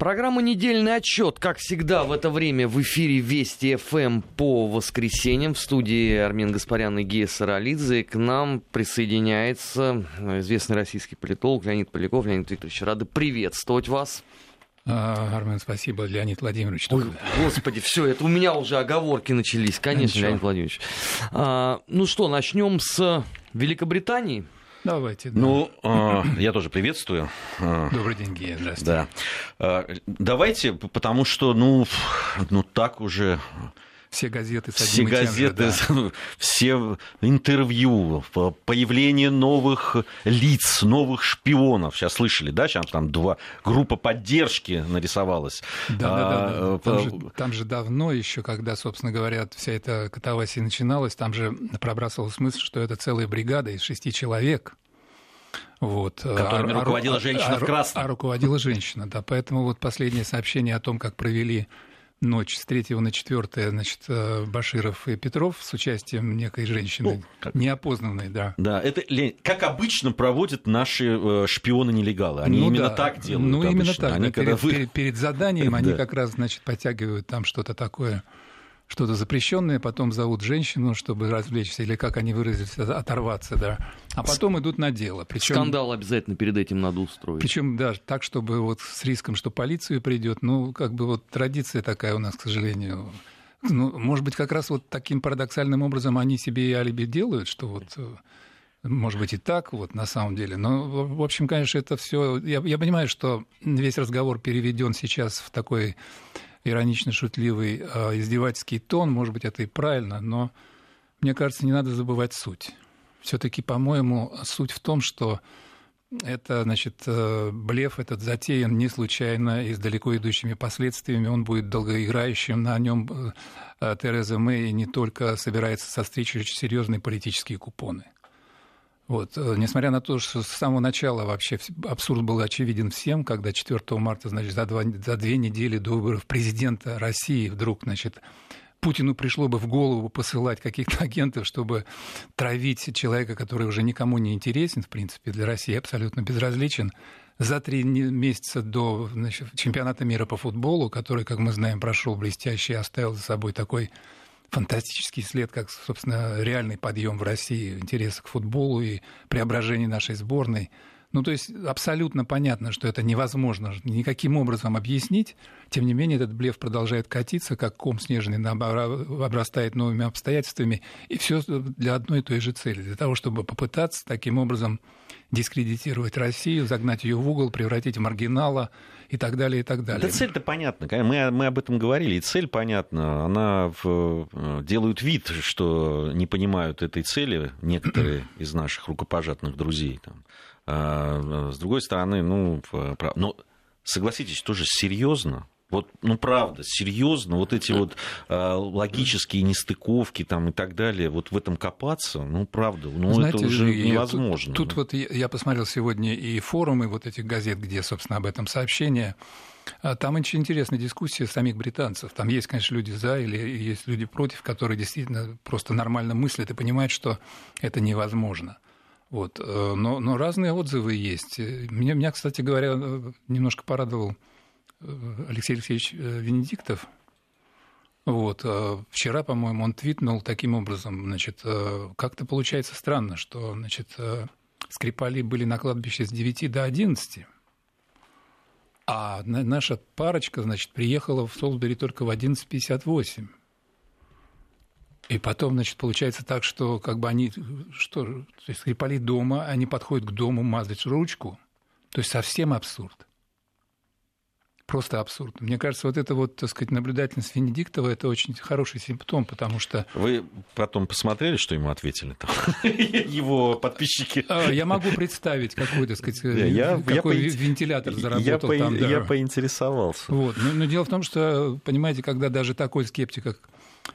Программа «Недельный отчет», как всегда, в это время в эфире Вести ФМ по воскресеньям. В студии Армен Гаспарян и Гея Саралидзе. К нам присоединяется известный российский политолог Леонид Поляков. Леонид Викторович, рады приветствовать вас. А, Армен, спасибо, Леонид Владимирович. Ой, господи, все, это у меня уже оговорки начались, конечно, Ничего. Леонид Владимирович. А, ну что, начнем с Великобритании. Давайте. Да. Ну, э, я тоже приветствую. А, Добрый день, Гея, здравствуйте. Да. Э, давайте, потому что, ну, ну так уже все газеты с Все газеты, же, да. все интервью, появление новых лиц, новых шпионов. Сейчас слышали, да, сейчас там два группа поддержки нарисовалась. Да, да, да. да. Э, там, же, там же давно еще, когда, собственно говоря, вся эта катавасия начиналась, там же пробрасывал смысл, что это целая бригада из шести человек. Вот. Которыми а, руководила а, женщина а, в красном. А руководила женщина, да. Поэтому вот последнее сообщение о том, как провели ночь с 3 на 4, значит, э, Баширов и Петров с участием некой женщины, ну, неопознанной, да. Да, это, как обычно проводят наши э, шпионы-нелегалы. Они ну, именно да. так делают Ну, обычно. именно так. Они, да, когда перед, вы... перед, перед заданием они как раз, значит, подтягивают там что-то такое что-то запрещенное, потом зовут женщину, чтобы развлечься, или как они выразились, оторваться, да. А потом идут на дело. Причем, Скандал обязательно перед этим надо устроить. Причем, да, так, чтобы вот с риском, что полицию придет. Ну, как бы вот традиция такая у нас, к сожалению. Ну, может быть, как раз вот таким парадоксальным образом они себе и алиби делают, что вот э, может быть, и так, вот на самом деле. Но, в общем, конечно, это все. Я, я понимаю, что весь разговор переведен сейчас в такой иронично-шутливый а, издевательский тон, может быть, это и правильно, но мне кажется, не надо забывать суть. Все-таки, по-моему, суть в том, что это, значит, э, блеф этот затеян не случайно и с далеко идущими последствиями. Он будет долгоиграющим. На нем э, Тереза Мэй не только собирается состричь очень серьезные политические купоны. Вот. Э, несмотря на то, что с самого начала вообще абсурд был очевиден всем, когда 4 марта, значит, за, два, за две недели до выборов президента России вдруг, значит, Путину пришло бы в голову посылать каких-то агентов, чтобы травить человека, который уже никому не интересен, в принципе, для России абсолютно безразличен, за три месяца до значит, чемпионата мира по футболу, который, как мы знаем, прошел блестяще и оставил за собой такой фантастический след, как, собственно, реальный подъем в России интереса к футболу и преображение нашей сборной. Ну, то есть абсолютно понятно, что это невозможно никаким образом объяснить. Тем не менее, этот блеф продолжает катиться, как ком снежный обрастает новыми обстоятельствами. И все для одной и той же цели. Для того, чтобы попытаться таким образом дискредитировать Россию, загнать ее в угол, превратить в маргинала и так далее, и так далее. Да цель-то понятна. Мы, мы об этом говорили, и цель понятна. Она в, э, делают вид, что не понимают этой цели некоторые из наших рукопожатных друзей. Там. А, с другой стороны, ну, но согласитесь, тоже серьезно вот, ну, правда, серьезно, вот эти вот э, логические нестыковки там и так далее, вот в этом копаться, ну, правда, ну, Знаете, это уже невозможно. Тут, тут вот я, я посмотрел сегодня и форумы вот этих газет, где, собственно, об этом сообщение. А там очень интересная дискуссия самих британцев. Там есть, конечно, люди за или есть люди против, которые действительно просто нормально мыслят и понимают, что это невозможно. Вот. Э, но, но разные отзывы есть. Меня, меня, кстати говоря, э, немножко порадовал Алексей Алексеевич э, Венедиктов. Вот. Э, вчера, по-моему, он твитнул таким образом, значит, э, как-то получается странно, что, значит, Скрипали были на кладбище с 9 до 11, а наша парочка, значит, приехала в Солсбери только в 11.58. И потом, значит, получается так, что как бы они, что, то есть Скрипали дома, они подходят к дому мазать ручку. То есть совсем абсурд просто абсурд. Мне кажется, вот это вот, так сказать, наблюдательность Венедиктова, это очень хороший симптом, потому что... Вы потом посмотрели, что ему ответили там его подписчики? А, я могу представить, какой, так сказать, какой вентилятор заработал там. Я поинтересовался. Вот. Но дело в том, что, понимаете, когда даже такой скептик, как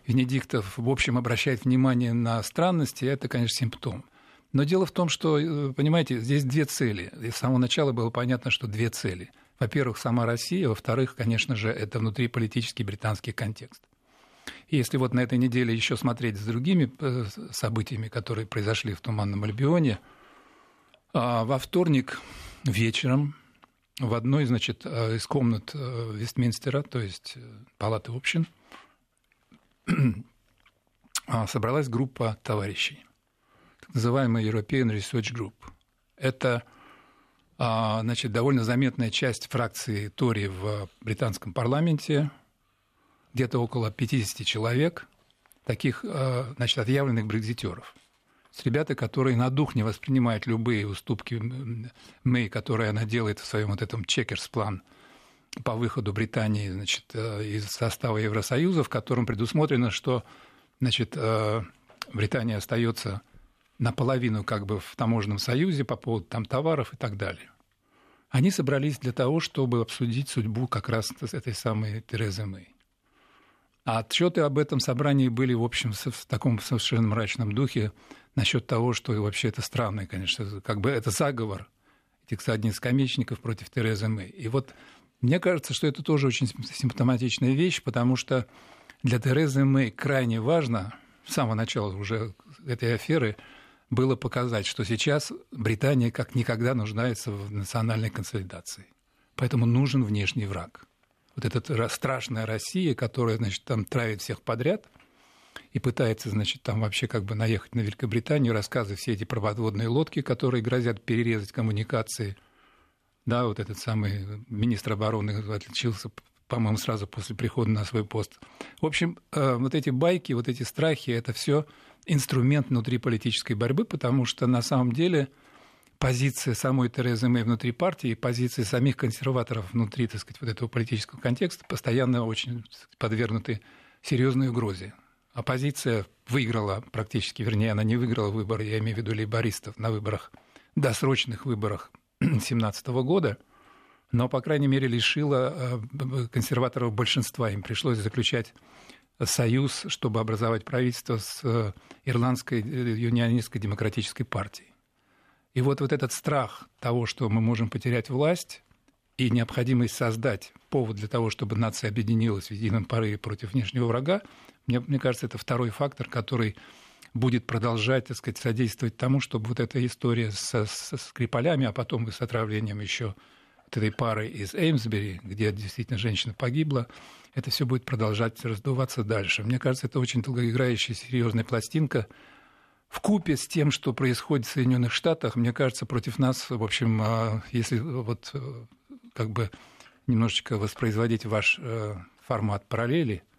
Венедиктов, в общем, обращает внимание на странности, это, конечно, симптом. Но дело в том, что, э, понимаете, здесь две цели. И с самого начала было понятно, что две цели – во-первых, сама Россия, во-вторых, конечно же, это внутриполитический британский контекст. И если вот на этой неделе еще смотреть с другими э, событиями, которые произошли в Туманном Альбионе, а, во вторник вечером в одной, значит, из комнат Вестминстера, то есть палаты общин, собралась группа товарищей, так называемая European Research Group. Это значит, довольно заметная часть фракции Тори в британском парламенте, где-то около 50 человек, таких значит, отъявленных брекзитеров – ребята, которые на дух не воспринимают любые уступки Мэй, которые она делает в своем вот этом чекерс-план по выходу Британии значит, э, из состава Евросоюза, в котором предусмотрено, что значит, э, Британия остается наполовину как бы в таможенном союзе по поводу там товаров и так далее. Они собрались для того, чтобы обсудить судьбу как раз этой самой Терезы Мэй. А отчеты об этом собрании были, в общем, в таком совершенно мрачном духе насчет того, что вообще это странно, конечно, как бы это заговор этих скамеечников против Терезы Мэй. И вот мне кажется, что это тоже очень симптоматичная вещь, потому что для Терезы Мэй крайне важно с самого начала уже этой аферы было показать, что сейчас Британия как никогда нуждается в национальной консолидации. Поэтому нужен внешний враг. Вот эта страшная Россия, которая, значит, там травит всех подряд – и пытается, значит, там вообще как бы наехать на Великобританию, рассказывая все эти проводные лодки, которые грозят перерезать коммуникации. Да, вот этот самый министр обороны отличился, по-моему, сразу после прихода на свой пост. В общем, э, вот эти байки, вот эти страхи, это все инструмент внутри политической борьбы, потому что на самом деле позиция самой Терезы Мэй внутри партии и позиции самих консерваторов внутри, так сказать, вот этого политического контекста постоянно очень подвергнуты серьезной угрозе оппозиция выиграла практически, вернее, она не выиграла выборы, я имею в виду лейбористов, на выборах, досрочных выборах 2017 года, но, по крайней мере, лишила э, консерваторов большинства. Им пришлось заключать союз, чтобы образовать правительство с э, Ирландской э, юнионистской демократической партией. И вот, вот этот страх того, что мы можем потерять власть, и необходимость создать повод для того, чтобы нация объединилась в едином порыве против внешнего врага, мне, мне кажется, это второй фактор, который будет продолжать, так сказать, содействовать тому, чтобы вот эта история со, со Скрипалями, а потом и с отравлением еще вот этой пары из Эймсбери, где действительно женщина погибла, это все будет продолжать раздуваться дальше. Мне кажется, это очень долгоиграющая, серьезная пластинка. В купе с тем, что происходит в Соединенных Штатах, мне кажется, против нас, в общем, а, если вот э, как бы немножечко воспроизводить ваш э, формат параллели –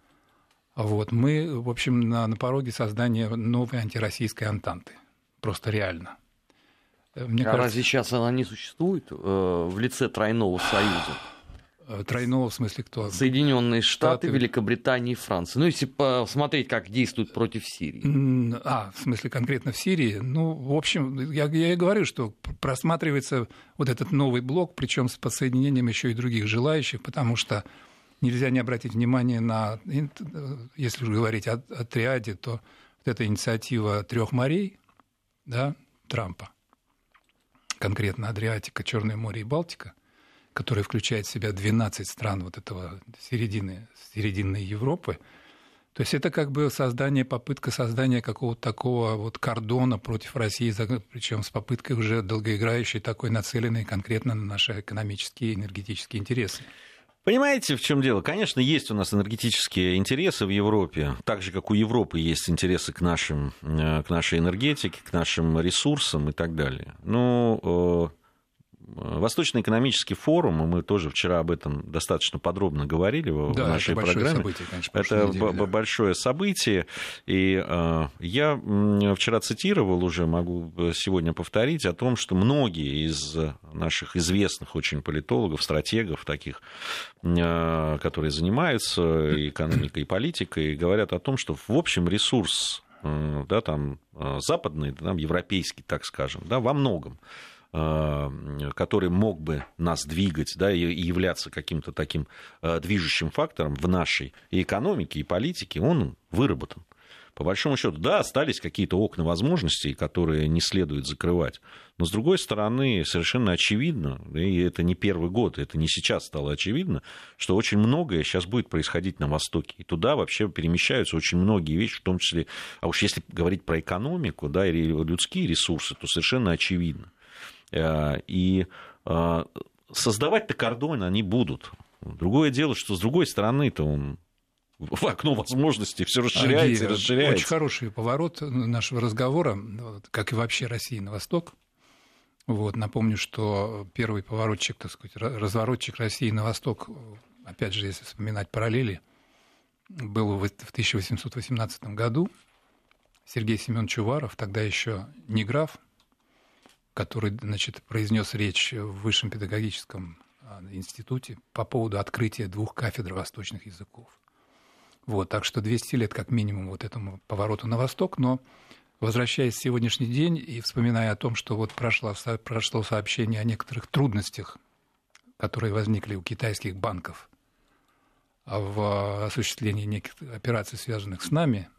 вот, мы, в общем, на, на пороге создания новой антироссийской антанты. Просто реально. Э, мне а кажется... разве сейчас она не существует э, в лице тройного союза? Э, тройного в смысле кто? Соединенные Штаты, Штаты, Великобритания и Франция. Ну, если посмотреть, как действуют против Сирии. А, в смысле конкретно в Сирии? Ну, в общем, я, я и говорю, что просматривается вот этот новый блок, причем с подсоединением еще и других желающих, потому что нельзя не обратить внимание на, если уж говорить о, о триаде, то вот эта инициатива трех морей, да, Трампа, конкретно Адриатика, Черное море и Балтика, которая включает в себя 12 стран вот этого середины, серединной Европы, то есть это как бы создание, попытка создания какого-то такого вот кордона против России, причем с попыткой уже долгоиграющей такой нацеленной конкретно на наши экономические и энергетические интересы. Понимаете, в чем дело? Конечно, есть у нас энергетические интересы в Европе, так же, как у Европы есть интересы к, нашим, э, к нашей энергетике, к нашим ресурсам и так далее. Но э, Восточный экономический форум, и мы тоже вчера об этом достаточно подробно говорили в да, нашей это программе. Событие, конечно, это неделе, да. большое событие. И э, я вчера цитировал уже, могу сегодня повторить, о том, что многие из наших известных очень политологов, стратегов таких, э, которые занимаются экономикой и политикой, говорят о том, что в общем ресурс э, да, там, э, западный, там, европейский, так скажем, да, во многом Э, который мог бы нас двигать да, и являться каким-то таким э, движущим фактором в нашей и экономике, и политике, он выработан. По большому счету, да, остались какие-то окна возможностей, которые не следует закрывать. Но, с другой стороны, совершенно очевидно, и это не первый год, это не сейчас стало очевидно, что очень многое сейчас будет происходить на Востоке. И туда вообще перемещаются очень многие вещи, в том числе, а уж если говорить про экономику, да, и людские ресурсы, то совершенно очевидно. Э, и э, создавать-то кордон они будут. Другое дело, что с другой стороны-то он в окно возможностей все расширяется и расширяется. Очень хороший поворот нашего разговора, как и вообще России на восток. Вот, напомню, что первый поворотчик, так сказать, разворотчик России на восток, опять же, если вспоминать параллели, был в 1818 году. Сергей Семенович Чуваров, тогда еще не граф, который значит, произнес речь в Высшем педагогическом а, институте по поводу открытия двух кафедр восточных языков. Вот, так что 200 лет как минимум вот этому повороту на восток, но возвращаясь в сегодняшний день и вспоминая о том, что вот прошло, прошло сообщение о некоторых трудностях, которые возникли у китайских банков в осуществлении неких операций, связанных с нами, а,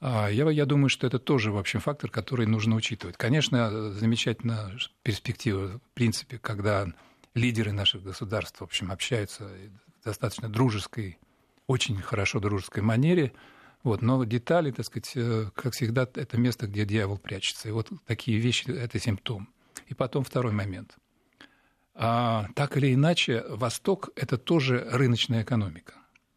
я, я думаю, что это тоже, в общем, фактор, который нужно учитывать. Конечно, замечательно перспектива, в принципе, когда лидеры наших государств, в общем, общаются в достаточно дружеской очень хорошо дружеской манере. Вот, но детали, так сказать, э, как всегда, это место, где дьявол прячется. И вот такие вещи – это симптом. И потом второй момент. А, так или иначе, Восток – это тоже рыночная экономика.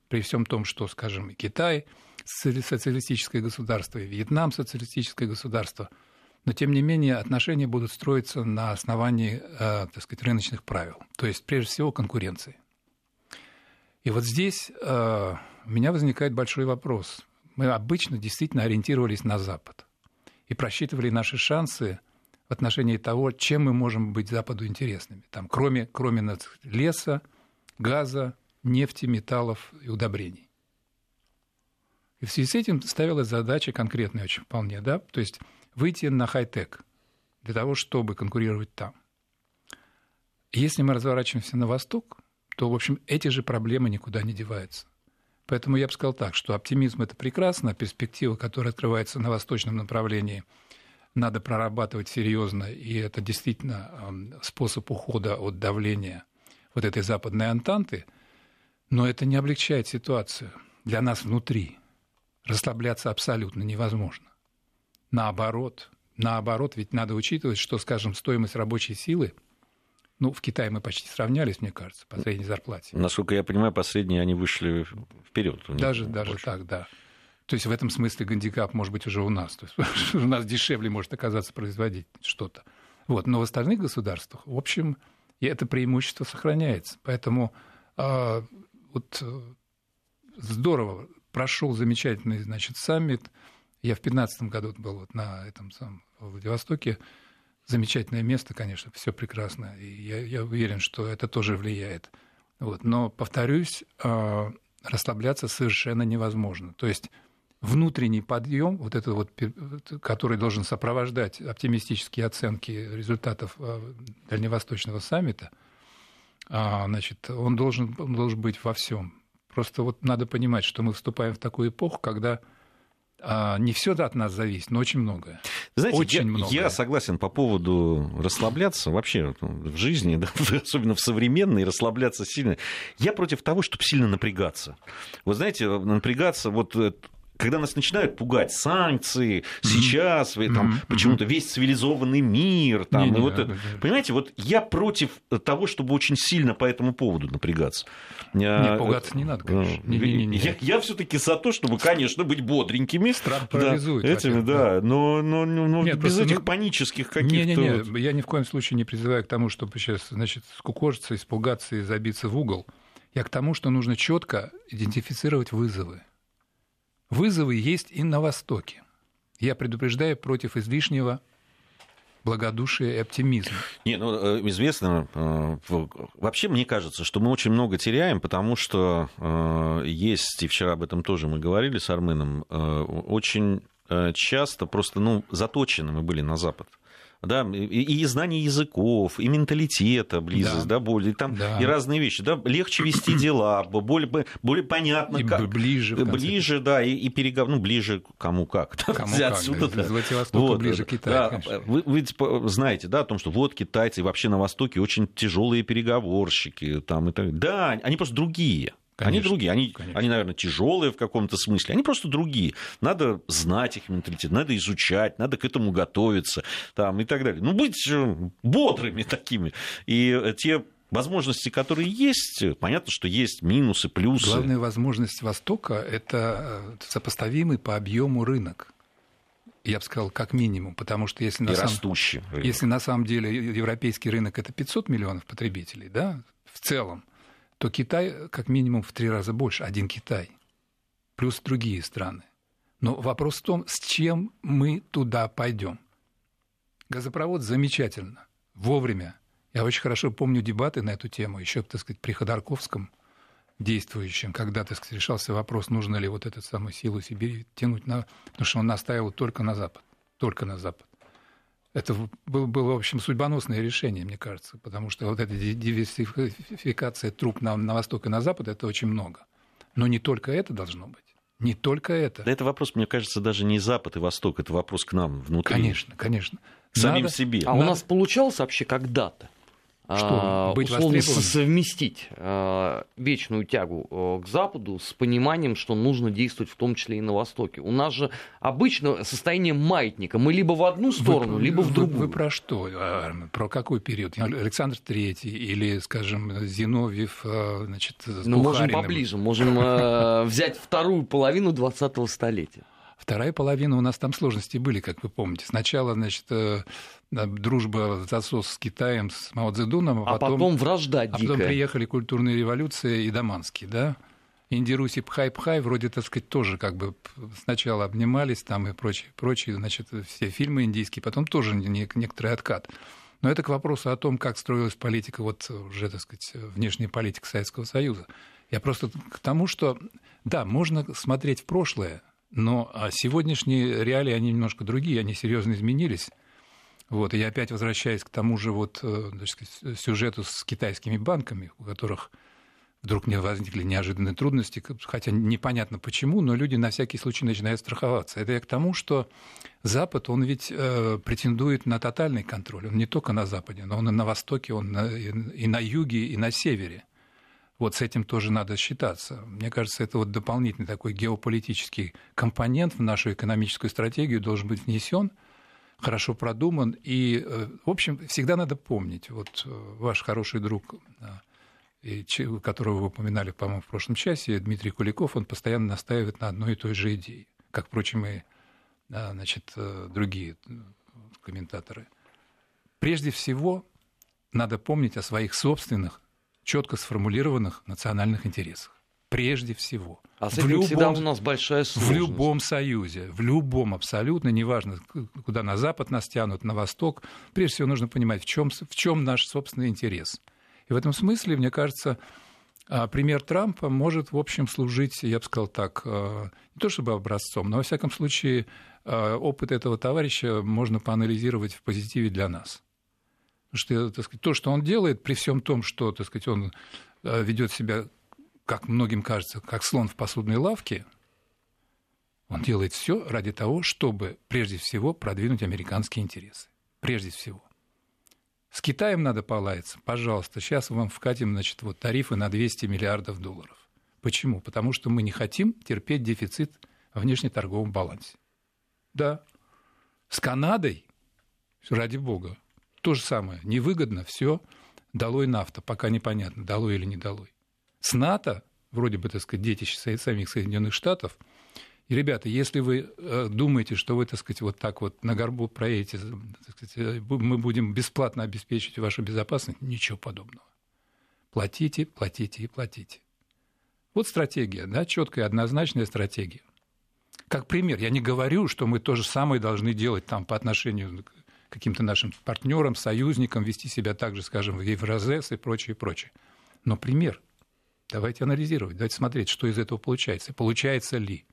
При всем том, что, скажем, Китай – социалистическое государство, и Вьетнам – социалистическое государство, но, тем не менее, отношения будут строиться на основании, э, так сказать, рыночных правил, то есть, прежде всего, конкуренции. И вот здесь э, у меня возникает большой вопрос. Мы обычно действительно ориентировались на Запад и просчитывали наши шансы в отношении того, чем мы можем быть Западу интересными. Там, кроме, кроме леса, газа, нефти, металлов и удобрений. И в связи с этим ставилась задача конкретная очень вполне, да, то есть выйти на хай-тек для того, чтобы конкурировать там. Если мы разворачиваемся на восток, то, в общем, эти же проблемы никуда не деваются. Поэтому я бы сказал так, что оптимизм – это прекрасно, перспектива, которая открывается на восточном направлении, надо прорабатывать серьезно, и это действительно способ ухода от давления вот этой западной антанты, но это не облегчает ситуацию для нас внутри. Расслабляться абсолютно невозможно. Наоборот, наоборот, ведь надо учитывать, что, скажем, стоимость рабочей силы – ну, в Китае мы почти сравнялись, мне кажется, по средней зарплате. Насколько я понимаю, последние они вышли вперед. Даже, даже так, да. То есть в этом смысле гандикап может быть уже у нас. То есть у нас дешевле может оказаться производить что-то. Вот. Но в остальных государствах, в общем, и это преимущество сохраняется. Поэтому а, вот э, здорово прошел замечательный, значит, саммит. Я в 2015 году был вот на этом самом Владивостоке замечательное место, конечно, все прекрасно. И я, я уверен, что это тоже влияет. Вот. Но, повторюсь, а, расслабляться совершенно невозможно. То есть внутренний подъем, вот этот вот, который должен сопровождать оптимистические оценки результатов а, Дальневосточного саммита, а, значит, он должен, он должен быть во всем. Просто вот надо понимать, что мы вступаем в такую эпоху, когда а, не все от нас зависит, но очень многое. Знаете, очень я, многое. я согласен по поводу расслабляться вообще в жизни, да, особенно в современной, расслабляться сильно. Я против того, чтобы сильно напрягаться. Вы знаете, напрягаться, вот э, когда нас начинают пугать санкции, сейчас mm-hmm. там mm-hmm. почему-то весь цивилизованный мир, там, и вот это. понимаете, вот я против того, чтобы очень сильно по этому поводу напрягаться. Не, пугаться не надо, конечно. Не, не, не, Я, я все-таки за то, чтобы, конечно, быть бодренькими. Страх парализует. Да, этими, да, но, но, но Нет, без этих ну, панических каких-то... Не, не, не, я ни в коем случае не призываю к тому, чтобы сейчас, значит, скукожиться, испугаться и забиться в угол. Я к тому, что нужно четко идентифицировать вызовы. Вызовы есть и на Востоке. Я предупреждаю против излишнего благодушия и оптимизма. Не, ну, э, известно, э, вообще мне кажется, что мы очень много теряем, потому что э, есть, и вчера об этом тоже мы говорили с Арменом, очень часто просто, ну, заточены мы были на Запад да, и, и знание языков, и менталитета, близость, да, да более, там да. и разные вещи, да, легче вести дела, более, более понятно, и как. ближе, ближе, да, и, и переговор, ну, ближе кому как. Кому как, отсюда, да. Из Владивостока вот, ближе к Китаю, да, вы, вы типа, знаете, да, о том, что вот китайцы вообще на Востоке очень тяжелые переговорщики, там, и так Да, они просто другие. Конечно, они другие, они, они, наверное, тяжелые в каком-то смысле, они просто другие. Надо знать их менталитет, надо изучать, надо к этому готовиться там, и так далее. Ну, быть э, бодрыми такими. И э, те возможности, которые есть, понятно, что есть минусы, плюсы. Главная возможность Востока – это э, сопоставимый по объему рынок. Я бы сказал, как минимум, потому что если на, самом, если на самом деле европейский рынок это 500 миллионов потребителей, да, в целом, то Китай как минимум в три раза больше, один Китай, плюс другие страны. Но вопрос в том, с чем мы туда пойдем. Газопровод замечательно, вовремя. Я очень хорошо помню дебаты на эту тему, еще, так сказать, при Ходорковском действующем, когда, так сказать, решался вопрос, нужно ли вот эту самую силу Сибири тянуть на... Потому что он настаивал только на Запад, только на Запад. Это было, было, в общем, судьбоносное решение, мне кажется, потому что вот эта диверсификация труп на, на восток и на запад – это очень много. Но не только это должно быть. Не только это. Да это вопрос, мне кажется, даже не Запад и Восток, это вопрос к нам внутри. Конечно, конечно. Самим Надо... себе. А Надо... у нас получалось вообще когда-то что, а, быть условно совместить а, вечную тягу а, к Западу с пониманием, что нужно действовать в том числе и на Востоке. У нас же обычно состояние маятника. Мы либо в одну сторону, вы, либо в другую. Вы, вы про что? Про какой период? Александр Третий или, скажем, Зиновьев, значит, с Ну, можем поближе. Можем взять вторую половину 20-го столетия. Вторая половина у нас там сложности были, как вы помните. Сначала, значит, э, дружба засос с Китаем, с Мао Цзэдуном, а, а потом, потом вражда дикая. А потом приехали культурные революции и Даманский, да? Инди-Руси Пхай-Пхай вроде, так сказать, тоже как бы сначала обнимались там и прочее, прочее, значит, все фильмы индийские, потом тоже некоторый откат. Но это к вопросу о том, как строилась политика, вот уже, так сказать, внешняя политика Советского Союза. Я просто к тому, что, да, можно смотреть в прошлое, но а сегодняшние реалии, они немножко другие, они серьезно изменились. Вот, и я опять возвращаюсь к тому же вот, э, сказать, сюжету с китайскими банками, у которых вдруг не возникли неожиданные трудности, хотя непонятно почему, но люди на всякий случай начинают страховаться. Это я к тому, что Запад, он ведь э, претендует на тотальный контроль. Он не только на Западе, но он и на Востоке, он на, и на Юге, и на Севере. Вот с этим тоже надо считаться. Мне кажется, это вот дополнительный такой геополитический компонент в нашу экономическую стратегию должен быть внесен, хорошо продуман. И, э, в общем, всегда надо помнить, вот э, ваш хороший друг, э, которого вы упоминали, по-моему, в прошлом часе, Дмитрий Куликов, он постоянно настаивает на одной и той же идее, как, впрочем, и значит, другие комментаторы. Прежде всего, надо помнить о своих собственных четко сформулированных национальных интересах. Прежде всего. А с этим в любом, всегда у нас большая сложность. В любом союзе, в любом абсолютно, неважно, куда на запад нас тянут, на восток, прежде всего нужно понимать, в чем, в чем наш собственный интерес. И в этом смысле, мне кажется, а, пример Трампа может, в общем, служить, я бы сказал так, а, не то чтобы образцом, но, во всяком случае, а, опыт этого товарища можно поанализировать в позитиве для нас. Потому что так сказать, то, что он делает, при всем том, что так сказать, он ведет себя, как многим кажется, как слон в посудной лавке, он делает все ради того, чтобы прежде всего продвинуть американские интересы. Прежде всего. С Китаем надо полаяться, пожалуйста. Сейчас вам вкатим значит, вот, тарифы на 200 миллиардов долларов. Почему? Потому что мы не хотим терпеть дефицит в внешнеторговом балансе. Да. С Канадой, ради бога, то же самое. Невыгодно, все, долой нафта, пока непонятно, долой или не долой. С НАТО, вроде бы, так сказать, детище самих Соединенных Штатов, и, ребята, если вы э, думаете, что вы, так сказать, вот так вот на горбу проедете, так сказать, э, мы будем бесплатно обеспечить вашу безопасность, ничего подобного. Платите, платите и платите. Вот стратегия, да, четкая, однозначная стратегия. Как пример, я не говорю, что мы то же самое должны делать там по отношению каким-то нашим партнерам, союзникам вести себя так же, скажем, в Евразес и прочее, прочее. Но пример. Давайте анализировать, давайте смотреть, что из этого получается. Получается ли?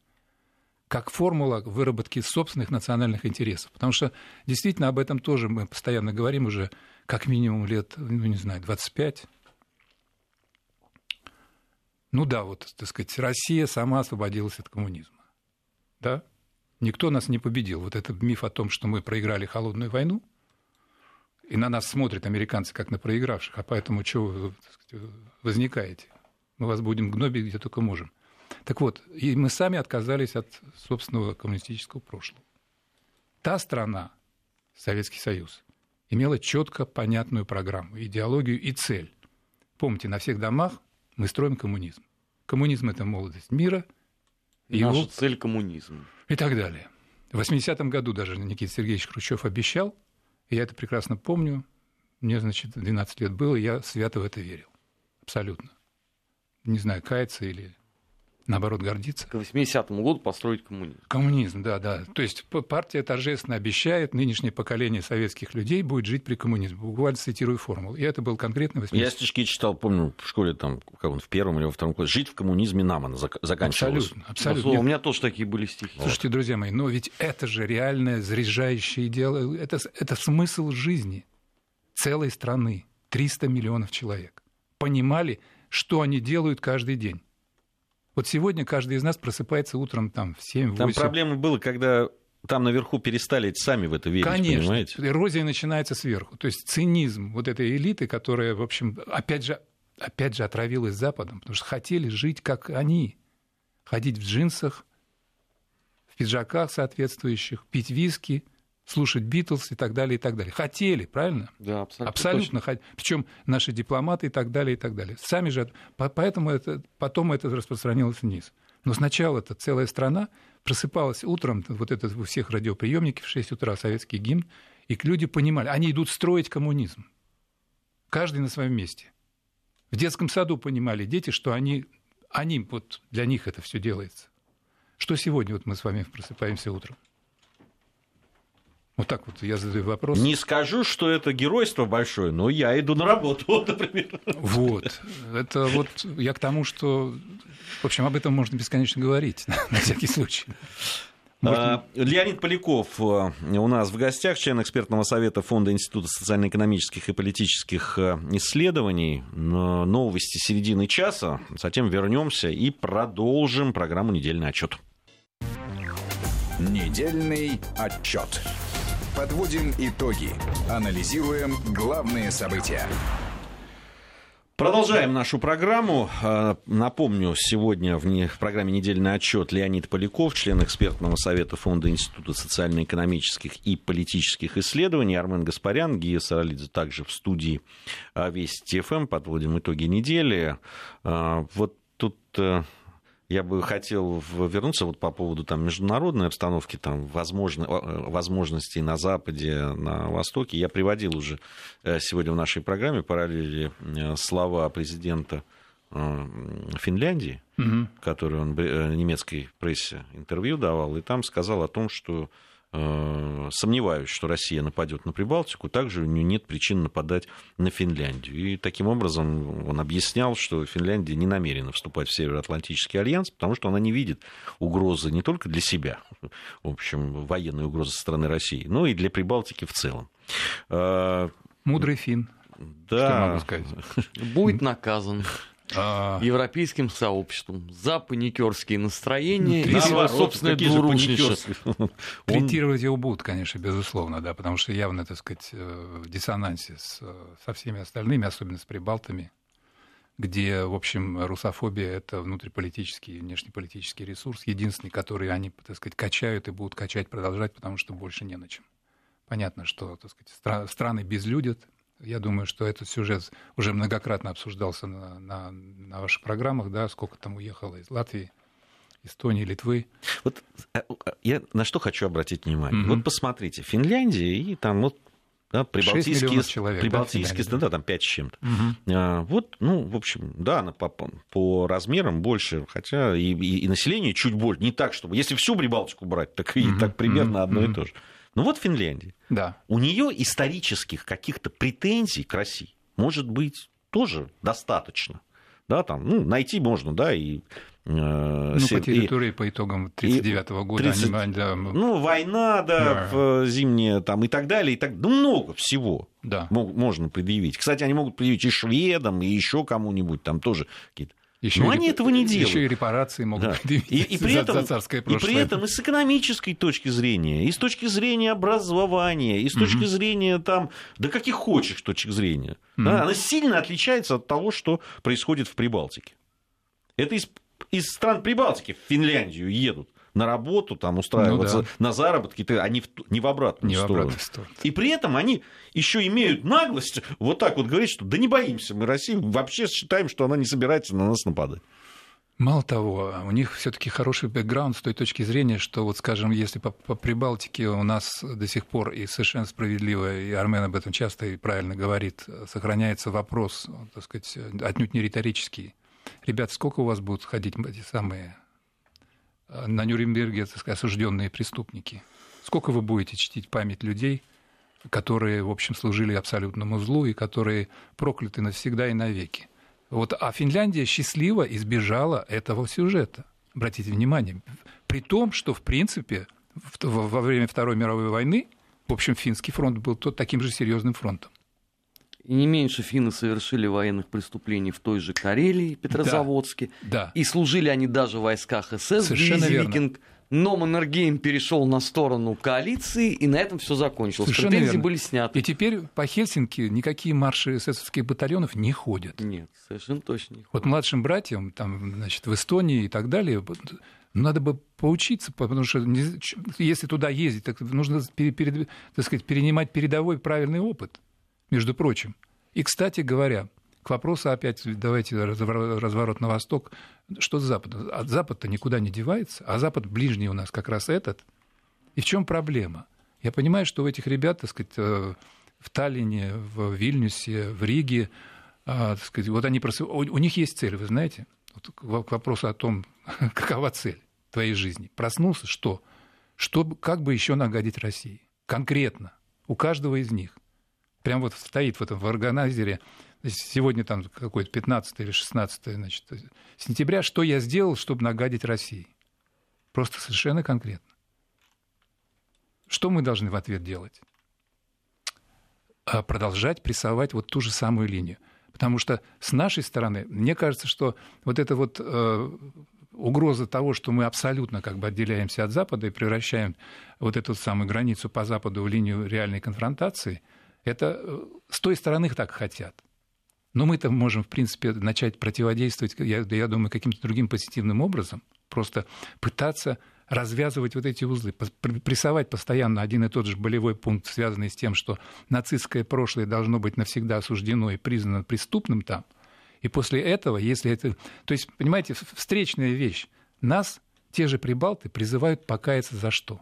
как формула выработки собственных национальных интересов. Потому что действительно об этом тоже мы постоянно говорим уже как минимум лет, ну не знаю, 25. Ну да, вот, так сказать, Россия сама освободилась от коммунизма. Да? Никто нас не победил. Вот этот миф о том, что мы проиграли холодную войну, и на нас смотрят американцы как на проигравших, а поэтому чего вы сказать, возникаете? Мы вас будем гнобить где только можем. Так вот, и мы сами отказались от собственного коммунистического прошлого. Та страна, Советский Союз, имела четко понятную программу, идеологию и цель. Помните, на всех домах мы строим коммунизм. Коммунизм – это молодость мира. Наша его... цель – коммунизм. И так далее. В 80-м году даже Никита Сергеевич Хрущев обещал, и я это прекрасно помню, мне, значит, 12 лет было, и я свято в это верил. Абсолютно. Не знаю, каяться или наоборот, гордиться. К 80-му году построить коммунизм. Коммунизм, да, да. То есть партия торжественно обещает, нынешнее поколение советских людей будет жить при коммунизме. Буквально цитирую формулу. И это был конкретно 80 Я стишки читал, помню, в школе, там, как он, в первом или во втором классе. Жить в коммунизме нам она заканчивалась. Абсолютно, абсолютно. Ну, у меня тоже такие были стихи. Слушайте, друзья мои, но ведь это же реальное заряжающее дело. Это, это смысл жизни целой страны. 300 миллионов человек. Понимали, что они делают каждый день. Вот сегодня каждый из нас просыпается утром там в 7 8 Там проблема была, когда там наверху перестали сами в это верить, Конечно. понимаете? Эрозия начинается сверху. То есть цинизм вот этой элиты, которая, в общем, опять же, опять же отравилась Западом, потому что хотели жить, как они. Ходить в джинсах, в пиджаках соответствующих, пить виски – слушать Битлз и так далее, и так далее. Хотели, правильно? Да, абсолютно. Абсолютно. Точно. Причем наши дипломаты и так далее, и так далее. Сами же, поэтому это, потом это распространилось вниз. Но сначала это целая страна просыпалась утром, вот это у всех радиоприемники в 6 утра, советский гимн, и люди понимали, они идут строить коммунизм. Каждый на своем месте. В детском саду понимали дети, что они, они вот для них это все делается. Что сегодня вот мы с вами просыпаемся утром? Вот так вот я задаю вопрос. Не скажу, что это геройство большое, но я иду на работу, например. Вот. Это вот я к тому, что... В общем, об этом можно бесконечно говорить, на всякий случай. Можно... Леонид Поляков э, у нас в гостях, член экспертного совета Фонда Института социально-экономических и политических э, исследований. Новости середины часа. Затем вернемся и продолжим программу «Недельный отчет». Недельный отчет. Подводим итоги. Анализируем главные события. Продолжаем нашу программу. А, напомню, сегодня в программе «Недельный отчет» Леонид Поляков, член экспертного совета Фонда Института социально-экономических и политических исследований, Армен Гаспарян, Гия Саралидзе также в студии а, Вести ФМ. Подводим итоги недели. А, вот тут э, я бы хотел вернуться вот по поводу там, международной обстановки, там, возможно, э, возможностей на Западе, на Востоке. Я приводил уже э, сегодня в нашей программе параллели э, слова президента Финляндии, угу. который он немецкой прессе интервью давал, и там сказал о том, что сомневаюсь, что Россия нападет на Прибалтику, также у нее нет причин нападать на Финляндию. И таким образом он объяснял, что Финляндия не намерена вступать в Североатлантический альянс, потому что она не видит угрозы не только для себя, в общем, военной угрозы со стороны России, но и для Прибалтики в целом. Э, Мудрый фин. Да. Что могу сказать? Будет наказан а... европейским сообществом за паникерские настроения ну, и свое собственное двурушничество. Третировать его будут, конечно, безусловно, да, потому что явно, так сказать, э, в диссонансе с, со всеми остальными, особенно с прибалтами, где, в общем, русофобия — это внутриполитический и внешнеполитический ресурс, единственный, который они, так сказать, качают и будут качать, продолжать, потому что больше не на чем. Понятно, что, так сказать, страны безлюдят, я думаю, что этот сюжет уже многократно обсуждался на, на, на ваших программах, да, сколько там уехало из Латвии, Эстонии, Литвы. Вот э, я на что хочу обратить внимание. Mm-hmm. Вот посмотрите, Финляндия и там вот да, прибалтийские, человек, прибалтийские да, да, там 5 с чем-то. Угу. А, вот, ну, в общем, да, она по, по размерам больше, хотя и, и, и население чуть больше. Не так, чтобы... Если всю Прибалтику брать, так и угу. так примерно угу. одно и то же. Ну вот Финляндия. Да. У нее исторических каких-то претензий к России может быть тоже достаточно. Да, там, ну, найти можно, да, и э, ну, по территории, и, по итогам 1939 года. 30, они, да, ну, война, да, да. зимняя, там, и так далее, и так Ну, много всего да. можно предъявить. Кстати, они могут предъявить и шведам, и еще кому-нибудь, там тоже какие-то еще Но они этого не делают. Еще и репарации могут да. и, и при этом, за царское прошлое. И при этом и с экономической точки зрения, и с точки зрения образования, и с точки угу. зрения там, да каких хочешь точек зрения. Угу. Да, она сильно отличается от того, что происходит в Прибалтике. Это из, из стран Прибалтики в Финляндию едут на работу, там устраиваться ну, да. на заработки, они в, не в обратную не сторону. В обратную сторону. И при этом они еще имеют наглость вот так вот говорить, что да не боимся мы России, вообще считаем, что она не собирается на нас нападать. Мало того, у них все-таки хороший бэкграунд с той точки зрения, что вот, скажем, если по, по Прибалтике у нас до сих пор и совершенно справедливо, и Армен об этом часто и правильно говорит, сохраняется вопрос, так сказать, отнюдь не риторический. Ребят, сколько у вас будут ходить эти самые на Нюрнберге так сказать, осужденные преступники? Сколько вы будете чтить память людей, которые, в общем, служили абсолютному злу и которые прокляты навсегда и навеки? Вот, а Финляндия счастливо избежала этого сюжета. Обратите внимание. При том, что, в принципе, во время Второй мировой войны, в общем, финский фронт был тот, таким же серьезным фронтом. И не меньше финны совершили военных преступлений в той же Карелии, Петрозаводске. Да, да. И служили они даже в войсках СС, Совершенно верно. Викинг. Но Маннергейм перешел на сторону коалиции, и на этом все закончилось. Совершенно Претензии верно. были сняты. И теперь по Хельсинки никакие марши эсэсовских батальонов не ходят. Нет, совершенно точно не ходят. Вот младшим братьям, там, значит, в Эстонии и так далее, надо бы поучиться, потому что если туда ездить, так нужно так сказать, перенимать передовой правильный опыт, между прочим. И, кстати говоря, к вопросу опять, давайте разворот на восток. Что с Западом? От Запада никуда не девается, а Запад ближний у нас как раз этот. И в чем проблема? Я понимаю, что у этих ребят, так сказать, э, в Таллине, в Вильнюсе, в Риге, а, так сказать, вот они просыв... у них есть цель, вы знаете? Вот к вопросу о том, какова цель твоей жизни. Проснулся, что? что как бы еще нагадить России? Конкретно. У каждого из них. Прям вот стоит в этом в органайзере сегодня там какой-то 15 или 16 значит, сентября, что я сделал, чтобы нагадить России? Просто совершенно конкретно. Что мы должны в ответ делать? А продолжать прессовать вот ту же самую линию. Потому что с нашей стороны, мне кажется, что вот эта вот э, угроза того, что мы абсолютно как бы отделяемся от Запада и превращаем вот эту самую границу по Западу в линию реальной конфронтации, это э, с той стороны так хотят. Но мы-то можем, в принципе, начать противодействовать, я, я думаю, каким-то другим позитивным образом, просто пытаться развязывать вот эти узлы, прессовать постоянно один и тот же болевой пункт, связанный с тем, что нацистское прошлое должно быть навсегда осуждено и признано преступным там. И после этого, если это... То есть, понимаете, встречная вещь. Нас те же прибалты призывают покаяться за что?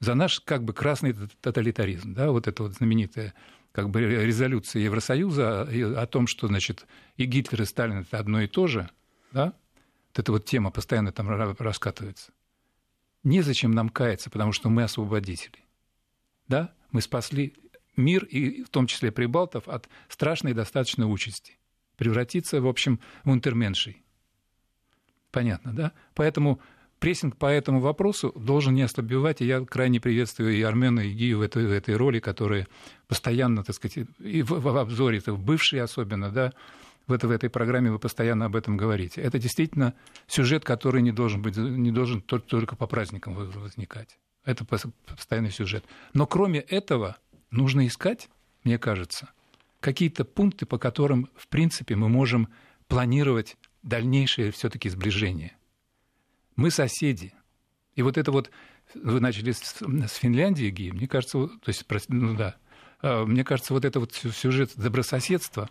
За наш как бы красный тоталитаризм, да, вот это вот знаменитое как бы резолюции Евросоюза о том, что, значит, и Гитлер, и Сталин – это одно и то же, да, вот эта вот тема постоянно там раскатывается. Незачем нам каяться, потому что мы освободители. Да, мы спасли мир, и в том числе прибалтов, от страшной достаточной участи. Превратиться, в общем, в унтерменшей. Понятно, да? Поэтому прессинг по этому вопросу должен не ослабевать, и я крайне приветствую и Армена, и Гию в этой, в этой роли, которые постоянно, так сказать, и в, в обзоре, это в бывшие особенно, да, в, это, в этой программе вы постоянно об этом говорите. Это действительно сюжет, который не должен, быть, не должен только, только по праздникам возникать. Это постоянный сюжет. Но кроме этого нужно искать, мне кажется, какие-то пункты, по которым, в принципе, мы можем планировать дальнейшее все-таки сближение. Мы соседи. И вот это вот, вы начали с, с Финляндии, Ги, мне кажется, то есть, ну да, а, мне кажется, вот это вот сюжет добрососедства,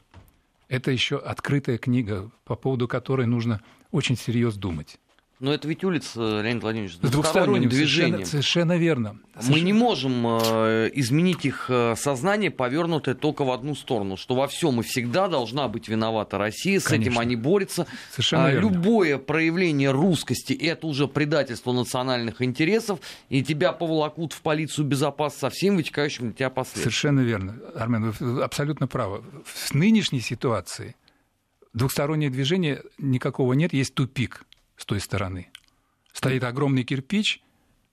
это еще открытая книга, по поводу которой нужно очень серьезно думать. Но это ведь улица, Леонид Владимирович, с двухсторонним движением. Совершенно, совершенно верно. Совершенно... Мы не можем э, изменить их э, сознание, повернутое только в одну сторону, что во всем и всегда должна быть виновата Россия, с Конечно. этим они борются. Совершенно а, верно. Любое проявление русскости – это уже предательство национальных интересов, и тебя поволокут в полицию безопасности со всем вытекающим для тебя последствиям. Совершенно верно. Армен, вы абсолютно правы. В нынешней ситуации двухстороннее движение никакого нет, есть тупик – с той стороны. Стоит огромный кирпич,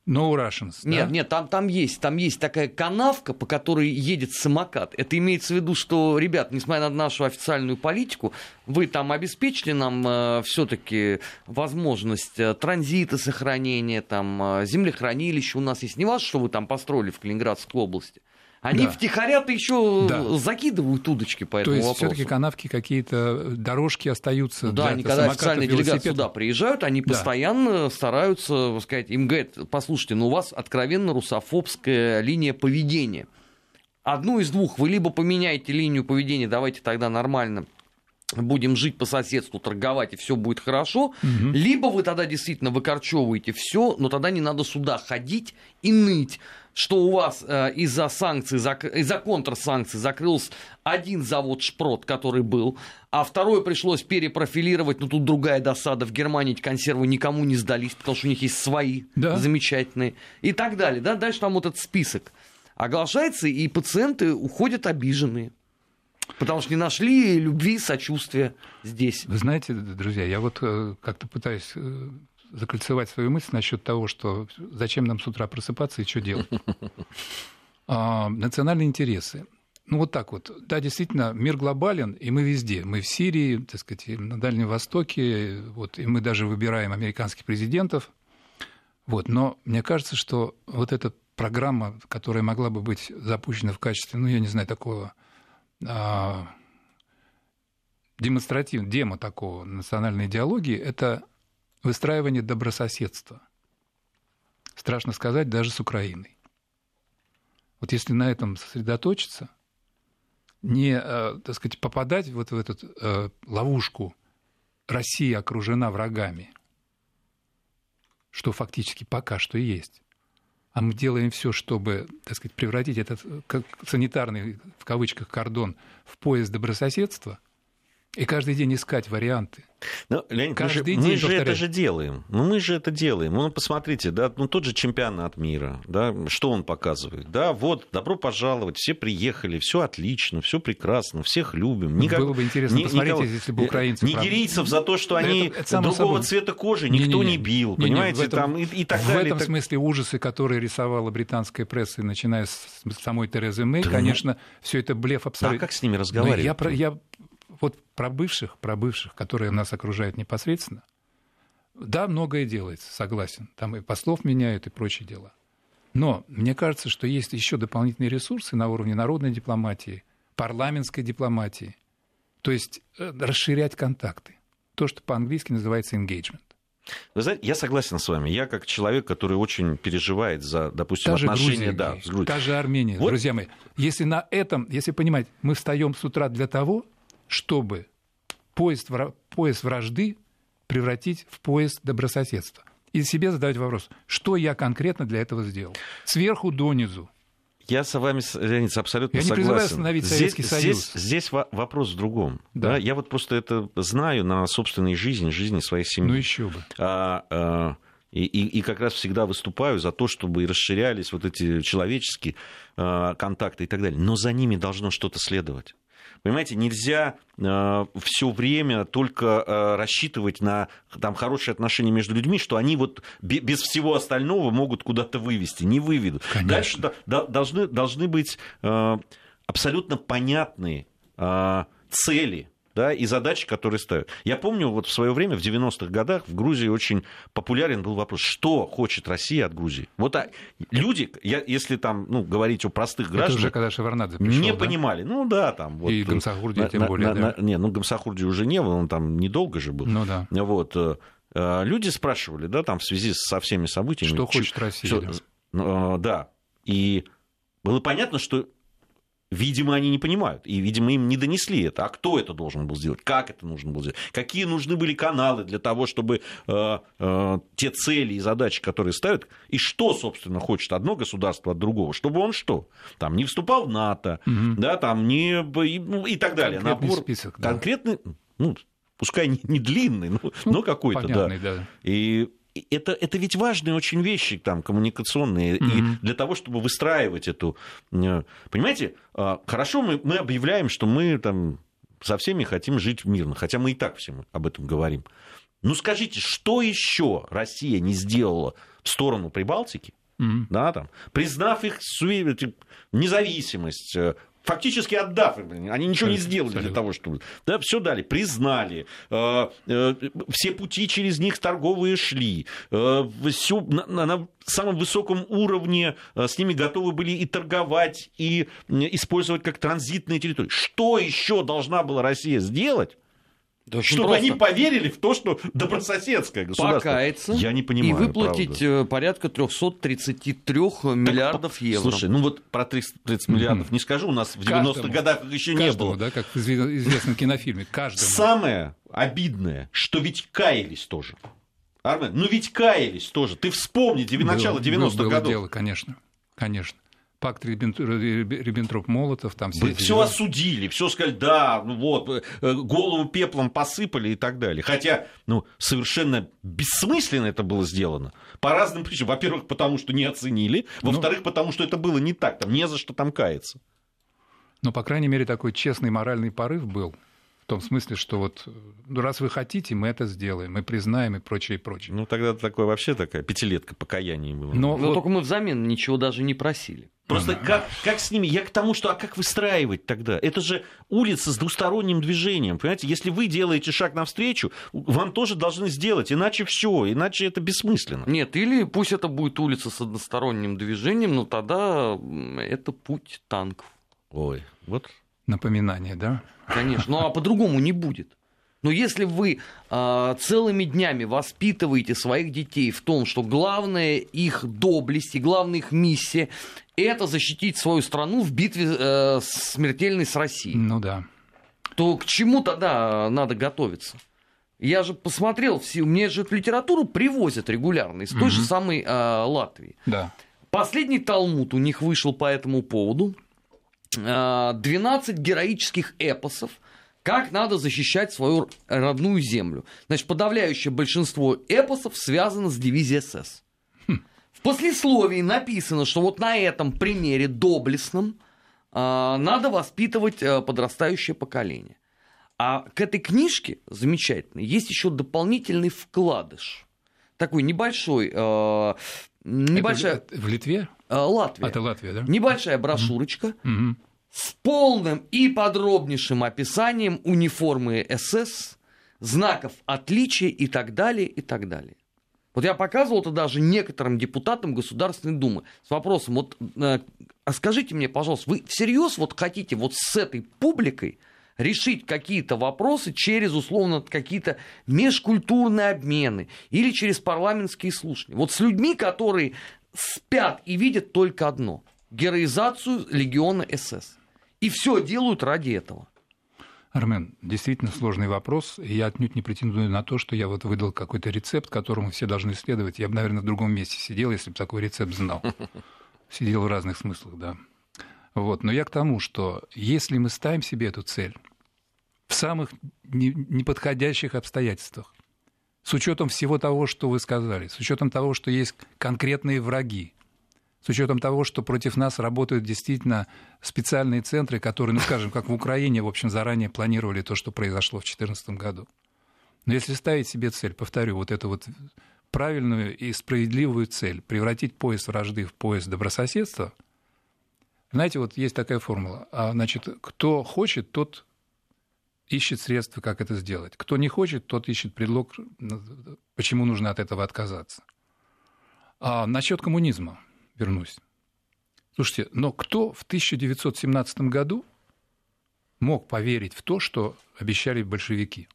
No Russians. Нет, да? нет, там, там есть, там есть такая канавка, по которой едет самокат. Это имеется в виду, что, ребят, несмотря на нашу официальную политику, вы там обеспечили нам э, все-таки возможность э, транзита, сохранения, там, э, землехранилища у нас есть. Не важно, что вы там построили в Калининградской области. Они Да. втихаря-то еще Да. закидывают удочки по То этому есть вопросу. все-таки канавки какие-то, дорожки остаются Да, для они когда официальные делегации сюда приезжают, они Да. постоянно стараются сказать, им говорят, послушайте, ну у вас откровенно русофобская линия поведения. Одну из двух, вы либо поменяете линию поведения, давайте тогда нормально будем жить по соседству, торговать, и все будет хорошо, Мгм. либо вы тогда действительно выкорчевываете все, но тогда не надо сюда ходить и ныть, что у вас э, из-за санкций, зак- из-за контрсанкций закрылся один завод Шпрот, который был, а второй пришлось перепрофилировать, но тут другая досада. В Германии эти консервы никому не сдались, потому что у них есть свои Да. замечательные и так далее. Да? Дальше там вот этот список оглашается, и пациенты уходят обиженные. Потому что не нашли любви, сочувствия здесь. Вы знаете, друзья, я вот э, как-то пытаюсь э, закольцевать свою мысль насчет того, что зачем нам с утра просыпаться и что делать. А, Национальные интересы. Ну вот так вот. Да, действительно, мир глобален, и мы везде. Мы в Сирии, так сказать, на Дальнем Востоке, вот, и мы даже выбираем американских президентов. Вот, но мне кажется, что вот эта программа, которая могла бы быть запущена в качестве, ну, я не знаю, такого а, демонстратив, демо такого национальной идеологии, это выстраивание добрососедства. Страшно сказать, даже с Украиной. Вот если на этом сосредоточиться, не, э, так сказать, попадать вот в эту э, ловушку Россия окружена врагами, что фактически пока что есть, а мы делаем все, чтобы, так сказать, превратить этот э, как санитарный, в кавычках, кордон в пояс добрососедства, и каждый день искать варианты. Ну, Леонид, Каждый мы же, мы день же это же делаем. Ну, мы же это делаем. Ну, посмотрите, да, ну, тот же чемпионат мира, да, что он показывает? Да, вот, добро пожаловать, все приехали, все отлично, все прекрасно, всех любим. Ну, было бы интересно посмотреть, никого- если бы украинцы, правда. Нигерийцев за то, что они это- это другого собой. цвета кожи никто Не-не-не. не бил, Не-не, понимаете, в этом- там и, и так в далее. этом так- смысле ужасы, которые рисовала британская пресса, начиная с самой Терезы Мэй, Да, конечно, все это блеф А абсолютно. как с ними Но разговаривать? я, про- я вот про бывших, про бывших, которые нас окружают непосредственно, да, многое делается, согласен. Там и послов меняют, и прочие дела. Но мне кажется, что есть еще дополнительные ресурсы на уровне народной дипломатии, парламентской дипломатии. То есть э, расширять контакты. То, что по-английски называется engagement. Вы знаете, я согласен с вами. Я как человек, который очень переживает за, допустим, Та отношения Грузия, да, с Грузией. та же Армения. Вот. Друзья мои, если на этом, если понимать, мы встаем с утра для того, чтобы поезд, поезд вражды превратить в поезд добрососедства. И себе задать вопрос, что я конкретно для этого сделал? Сверху донизу. Я с вами, Леонид, абсолютно Я не согласен. призываю остановить здесь, Советский Союз. Здесь, здесь во- вопрос в другом. Да. Да. Я вот просто это знаю на собственной жизни, жизни своей семьи. Ну еще бы. А, а, и, и- и как раз всегда выступаю за то, чтобы расширялись вот эти человеческие а, контакты и так далее. Но за ними должно что-то следовать. Понимаете, нельзя все время только а, рассчитывать на там, хорошие отношения между людьми, что они вот бе- без всего остального могут куда-то вывести, не выведут. Конечно. Дальше да- должны, должны быть а, абсолютно понятные цели да, и задачи, которые ставят. Я помню, вот в свое время, в 90-х годах, в Грузии очень популярен был вопрос, что хочет Россия от Грузии. Вот а, люди, я, если там ну, говорить о простых Это гражданах, уже когда Шеварнадзе пришел, не да? понимали. Ну да, там вот. И э, Гамсахурди на- тем на- более, на- да. Не, ну Гамсахурди уже не был, он там недолго же был. Ну да. Вот. э, э, Люди спрашивали, да, там в связи со всеми событиями. Что хочет Россия, чё- да. Да. И было понятно, что Видимо, они не понимают, и, видимо, им не донесли это. А кто это должен был сделать? Как это нужно было сделать? Какие нужны были каналы для того, чтобы э, э, те цели и задачи, которые ставят, и что, собственно, хочет одно государство от другого, чтобы он что? Там не вступал в НАТО, Мгм. да, там не и, ну, и так далее. Конкретный Набор список, да. конкретный, ну, пускай не, не длинный, но, Ну, но какой-то, да. Да. И это, это ведь важные очень вещи там, коммуникационные. Мгм. И для того, чтобы выстраивать эту... э, Понимаете, а, хорошо мы, мы объявляем, что мы там со всеми хотим жить мирно, хотя мы и так всем об этом говорим. Ну скажите, что еще Россия не сделала в сторону Прибалтики, Мгм. да, там, признав их независимость, э, фактически отдав. Они ничего не сделали для того, чтобы... Да, все дали, признали. Э, э, все пути через них торговые шли. Э, все на, на самом высоком уровне с ними готовы были и торговать, и использовать как транзитные территории. Что еще должна была Россия сделать? Да чтобы просто. они поверили в то, что добрососедское государство. Покаяться Я не понимаю, и выплатить правда. порядка 333 миллиардов евро. Слушай, ну вот про 330 миллиардов не скажу, у нас в 90-х годах их еще не было. да, как в известном кинофильме, каждому. Самое обидное, что ведь каялись тоже. Армен, ну ведь каялись тоже. Ты вспомни начало 90-х годов. Было дело, конечно, конечно пакт Риббентроп-Молотов, там все... Все осудили, все сказали, да, ну вот, э, голову пеплом посыпали и так далее. Хотя, ну, совершенно бессмысленно это было сделано. По разным причинам. Во-первых, потому что не оценили. Во-вторых, ну, потому что это было не так, там не за что там каяться. Ну, по крайней мере, такой честный моральный порыв был. В том смысле, что вот ну, раз вы хотите, мы это сделаем, мы признаем и прочее, и прочее. Ну, тогда такое вообще такая пятилетка покаяния было. Но, Но вот... только мы взамен ничего даже не просили. Просто mm-hmm. как, как с ними? Я к тому, что а как выстраивать тогда? Это же улица с двусторонним движением. Понимаете, если вы делаете шаг навстречу, вам тоже должны сделать, иначе все, иначе это бессмысленно. Нет, или пусть это будет улица с односторонним движением, но тогда это путь танков. Ой, вот. Напоминание, да? Конечно. Ну а по-другому не будет. Но если вы э, целыми днями воспитываете своих детей в том, что главная их доблесть и главная их миссия это защитить свою страну в битве э, смертельной с Россией. Ну да. То к чему тогда надо готовиться? Я же посмотрел, все, мне же эту литературу привозят регулярно из той угу. же самой э, Латвии. Да. Последний Талмуд у них вышел по этому поводу. 12 э, героических эпосов, как надо защищать свою родную землю. Значит, подавляющее большинство эпосов связано с дивизией СС послесловии написано, что вот на этом примере доблестном э, надо воспитывать э, подрастающее поколение. А к этой книжке замечательной есть еще дополнительный вкладыш. Такой небольшой, э, небольшая... Это в Литве? Э, Латвия. Это Латвия, да? Небольшая брошюрочка mm-hmm. С полным и подробнейшим описанием униформы СС, знаков отличия и так далее, и так далее. Вот я показывал это даже некоторым депутатам Государственной Думы с вопросом, вот э, а скажите мне, пожалуйста, вы всерьез вот хотите вот с этой публикой решить какие-то вопросы через, условно, какие-то межкультурные обмены или через парламентские слушания. Вот с людьми, которые спят и видят только одно – героизацию легиона СС. И все делают ради этого. Армен, действительно сложный вопрос. И я отнюдь не претендую на то, что я вот выдал какой-то рецепт, которому все должны следовать. Я бы, наверное, в другом месте сидел, если бы такой рецепт знал. Сидел в разных смыслах, да. Вот. Но я к тому, что если мы ставим себе эту цель в самых неподходящих обстоятельствах, с учетом всего того, что вы сказали, с учетом того, что есть конкретные враги, с учетом того, что против нас работают действительно специальные центры, которые, ну, скажем, как в Украине, в общем, заранее планировали то, что произошло в 2014 году. Но если ставить себе цель, повторю, вот эту вот правильную и справедливую цель, превратить пояс вражды в пояс добрососедства, знаете, вот есть такая формула. А, значит, кто хочет, тот ищет средства, как это сделать. Кто не хочет, тот ищет предлог, почему нужно от этого отказаться. А насчет коммунизма вернусь. Слушайте, но кто в 1917 году мог поверить в то, что обещали большевики?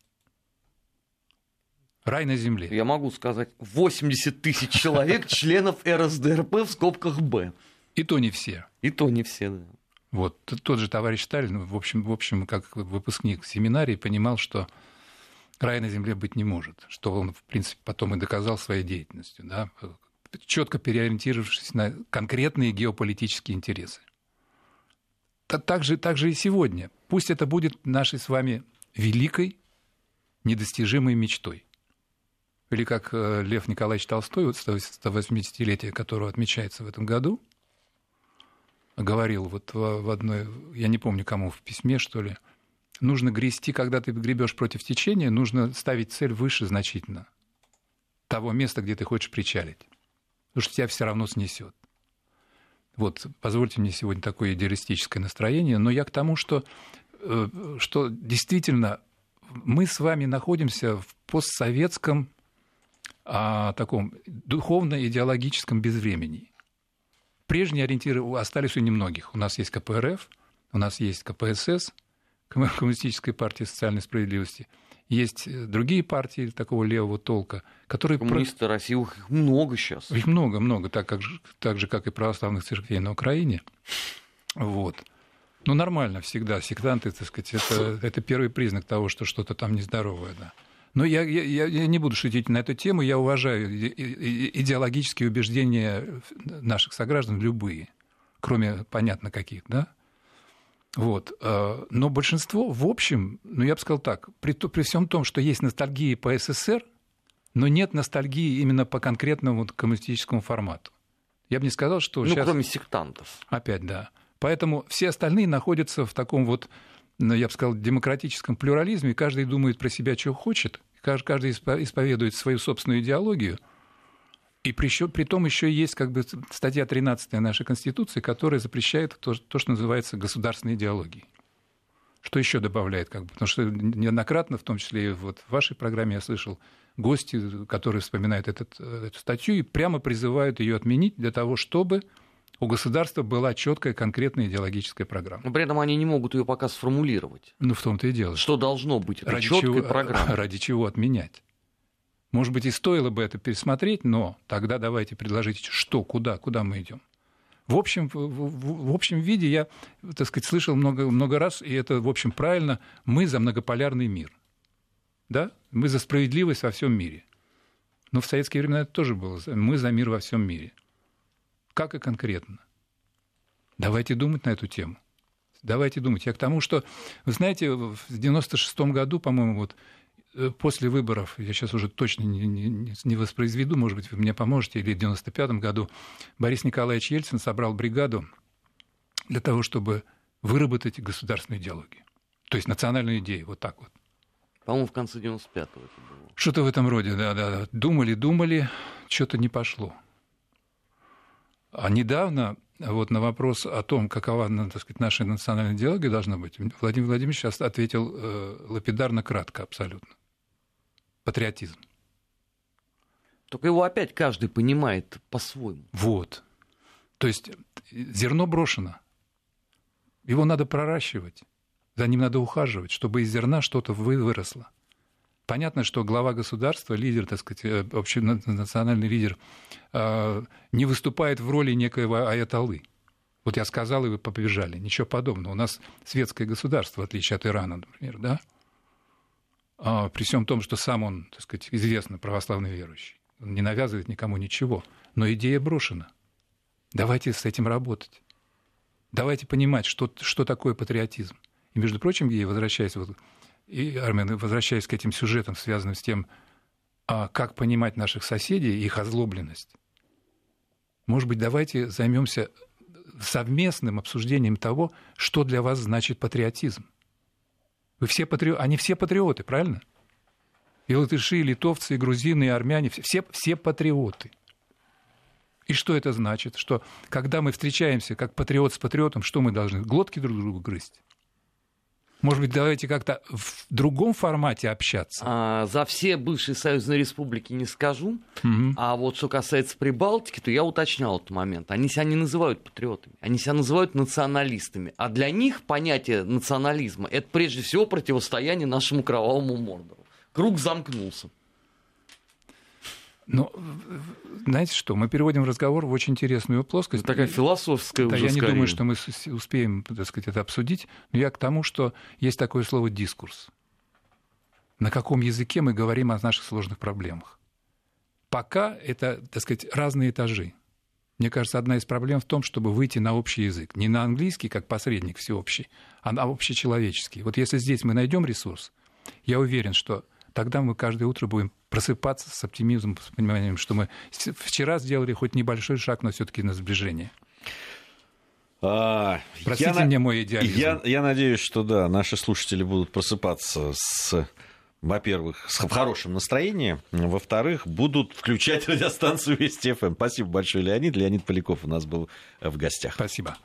Рай на земле. Я могу сказать, 80 тысяч человек, членов РСДРП в скобках «Б». И то не все. И то не все, да. Вот тот же товарищ Сталин, в общем, в общем, как выпускник семинарии, понимал, что рая на земле быть не может, что он, в принципе, потом и доказал своей деятельностью, да, четко переориентировавшись на конкретные геополитические интересы. Так же, так же и сегодня. Пусть это будет нашей с вами великой, недостижимой мечтой. Или как э, Лев Николаевич Толстой, 180-летие которого отмечается в этом году, говорил вот в одной, я не помню кому, в письме, что ли, нужно грести, когда ты гребешь против течения, нужно ставить цель выше значительно того места, где ты хочешь причалить потому что тебя все равно снесет. Вот, позвольте мне сегодня такое идеалистическое настроение, но я к тому, что, э, что действительно мы с вами находимся в постсоветском а, таком духовно-идеологическом безвремени. Прежние ориентиры остались у немногих. У нас есть КПРФ, у нас есть КПСС, Коммунистическая партия социальной справедливости – есть э, другие партии такого левого толка, которые... Коммунисты про... России, их много сейчас. Их много-много, так, как, так же, как и православных церквей на Украине. Вот. Ну, нормально всегда. Сектанты, так сказать, это, это первый признак того, что что-то там нездоровое, да. Но я, я, я не буду шутить на эту тему. Я уважаю идеологические убеждения наших сограждан, любые, кроме, понятно, каких, да. Вот. Э, но большинство, в общем, ну я бы сказал так, при, при всем том, что есть ностальгия по СССР, но нет ностальгии именно по конкретному коммунистическому формату. Я бы не сказал, что ну, сейчас... кроме сектантов. Опять, да. Поэтому все остальные находятся в таком вот, ну, я бы сказал, демократическом плюрализме, каждый думает про себя, что хочет, каждый исповедует свою собственную идеологию – и при, еще, при том еще есть как бы статья 13 нашей Конституции, которая запрещает то, то, что называется государственной идеологией. Что еще добавляет? Как бы? Потому что неоднократно, в том числе и вот в вашей программе я слышал гости, которые вспоминают этот, эту статью и прямо призывают ее отменить для того, чтобы у государства была четкая, конкретная идеологическая программа. Но при этом они не могут ее пока сформулировать. Ну, в том-то и дело. Что должно быть? Это ради четкая чего, программа. Ради чего отменять? Может быть, и стоило бы это пересмотреть, но тогда давайте предложить, что, куда, куда мы идем. В общем, в, в, в общем виде я, так сказать, слышал много, много раз, и это, в общем, правильно, мы за многополярный мир. Да? Мы за справедливость во всем мире. Но в советские времена это тоже было. Мы за мир во всем мире. Как и конкретно. Давайте думать на эту тему. Давайте думать. Я к тому, что, вы знаете, в 96 году, по-моему, вот после выборов, я сейчас уже точно не, не, не воспроизведу, может быть, вы мне поможете, или в 1995 году Борис Николаевич Ельцин собрал бригаду для того, чтобы выработать государственную идеологию. То есть национальную идею, вот так вот. По-моему, в конце 95-го это было. Что-то в этом роде, да, да. Думали, думали, что-то не пошло. А недавно вот на вопрос о том, какова так сказать, наша национальная идеология должна быть, Владимир Владимирович сейчас ответил э, лапидарно кратко абсолютно патриотизм. Только его опять каждый понимает по-своему. Вот. То есть зерно брошено. Его надо проращивать. За ним надо ухаживать, чтобы из зерна что-то выросло. Понятно, что глава государства, лидер, так сказать, э, общенациональный лидер, э, не выступает в роли некоего аяталы. Вот я сказал, и вы побежали. Ничего подобного. У нас светское государство, в отличие от Ирана, например, да? А, при всем том, что сам он, так сказать, известно православный верующий. Он не навязывает никому ничего. Но идея брошена. Давайте с этим работать. Давайте понимать, что, что такое патриотизм. И, между прочим, я возвращаясь, вот, и, Армен, возвращаясь к этим сюжетам, связанным с тем, а, как понимать наших соседей, их озлобленность. Может быть, давайте займемся совместным обсуждением того, что для вас значит патриотизм. Вы все патриоты, они все патриоты, правильно? И латыши, и литовцы, и грузины, и армяне, все, все патриоты. И что это значит? Что когда мы встречаемся как патриот с патриотом, что мы должны? Глотки друг другу грызть? Может быть, давайте как-то в другом формате общаться? А, за все бывшие союзные республики не скажу. Угу. А вот что касается Прибалтики, то я уточнял этот момент. Они себя не называют патриотами, они себя называют националистами. А для них понятие национализма – это прежде всего противостояние нашему кровавому Мордору. Круг замкнулся. Ну, знаете что, мы переводим разговор в очень интересную плоскость. Это такая философская да, уже Я скорее. не думаю, что мы успеем, так сказать, это обсудить, но я к тому, что есть такое слово «дискурс». На каком языке мы говорим о наших сложных проблемах. Пока это, так сказать, разные этажи. Мне кажется, одна из проблем в том, чтобы выйти на общий язык. Не на английский, как посредник всеобщий, а на общечеловеческий. Вот если здесь мы найдем ресурс, я уверен, что тогда мы каждое утро будем просыпаться с оптимизмом, с пониманием, что мы вчера сделали хоть небольшой шаг, но все-таки на сближение. А, Простите я мне мой идеализм. Я, я надеюсь, что да, наши слушатели будут просыпаться с во-первых, в хорошем настроении, во-вторых, будут включать радиостанцию Вести ФМ. Спасибо большое, Леонид. Леонид Поляков у нас был в гостях. Спасибо.